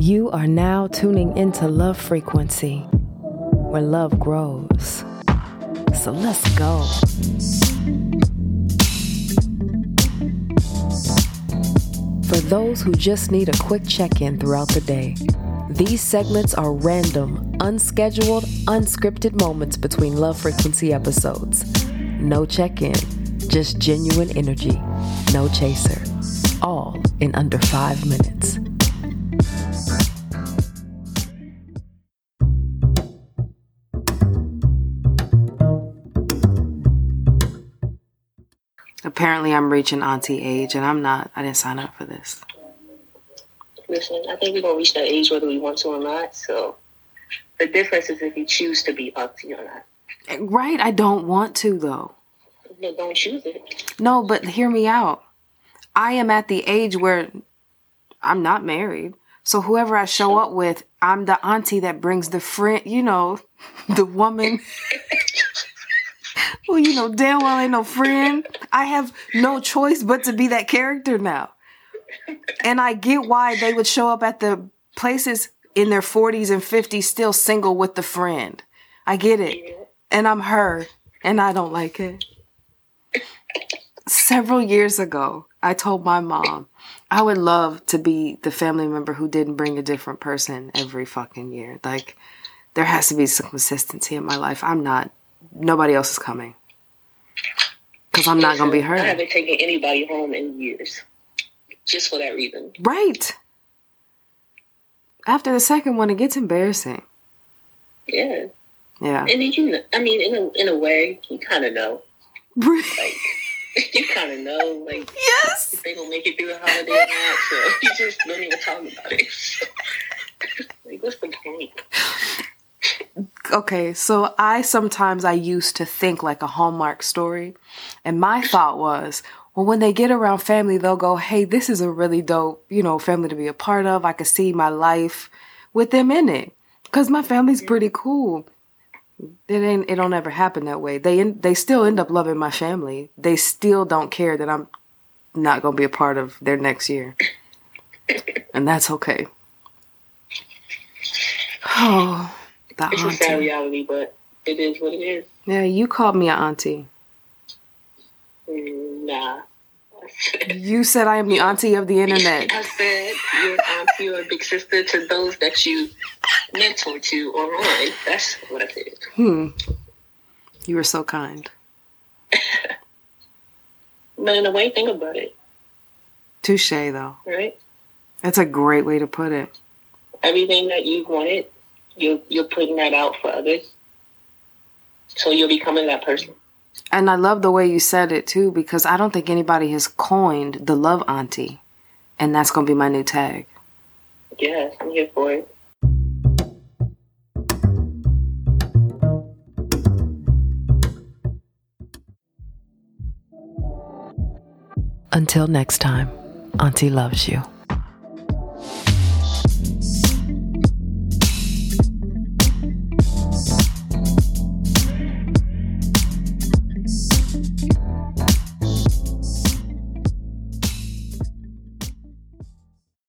You are now tuning into Love Frequency, where love grows. So let's go. For those who just need a quick check in throughout the day, these segments are random, unscheduled, unscripted moments between Love Frequency episodes. No check in, just genuine energy, no chaser. All in under five minutes. Apparently, I'm reaching auntie age, and I'm not. I didn't sign up for this. Listen, I think we're gonna reach that age whether we want to or not. So the difference is if you choose to be auntie or not. Right? I don't want to, though. No, don't choose it. No, but hear me out. I am at the age where I'm not married. So whoever I show up with, I'm the auntie that brings the friend, you know, the woman. well, you know, damn well ain't no friend. I have no choice but to be that character now. And I get why they would show up at the places in their 40s and 50s still single with the friend. I get it. And I'm her, and I don't like it. Several years ago, I told my mom I would love to be the family member who didn't bring a different person every fucking year. Like, there has to be some consistency in my life. I'm not, nobody else is coming. Because I'm not going to be her. I haven't taken anybody home in years. Just for that reason. Right. After the second one, it gets embarrassing. Yeah. Yeah. And then you know, I mean, in a, in a way, you kind of know. Like, you kind of know, like, yes. if they don't make it through the holiday or not. So you just don't even talk about it. like, what's the point? Okay, so I sometimes I used to think like a Hallmark story, and my thought was, well, when they get around family, they'll go, "Hey, this is a really dope, you know, family to be a part of. I could see my life with them in it because my family's pretty cool." It ain't. It don't ever happen that way. They they still end up loving my family. They still don't care that I'm not gonna be a part of their next year, and that's okay. Oh, the It's a sad reality, but it is what it is. Yeah, you called me an auntie. Mm, Nah. You said I am the auntie of the internet. I said you're an auntie or a big sister to those that you mentor to online. That's what I said. Hmm. You were so kind. But in a way, think about it, Touche, though. right? That's a great way to put it. Everything that you've wanted, you're you're putting that out for others. So you're becoming that person. And I love the way you said it too, because I don't think anybody has coined the love auntie. And that's going to be my new tag. Yes, I'm here for it. Until next time, Auntie loves you.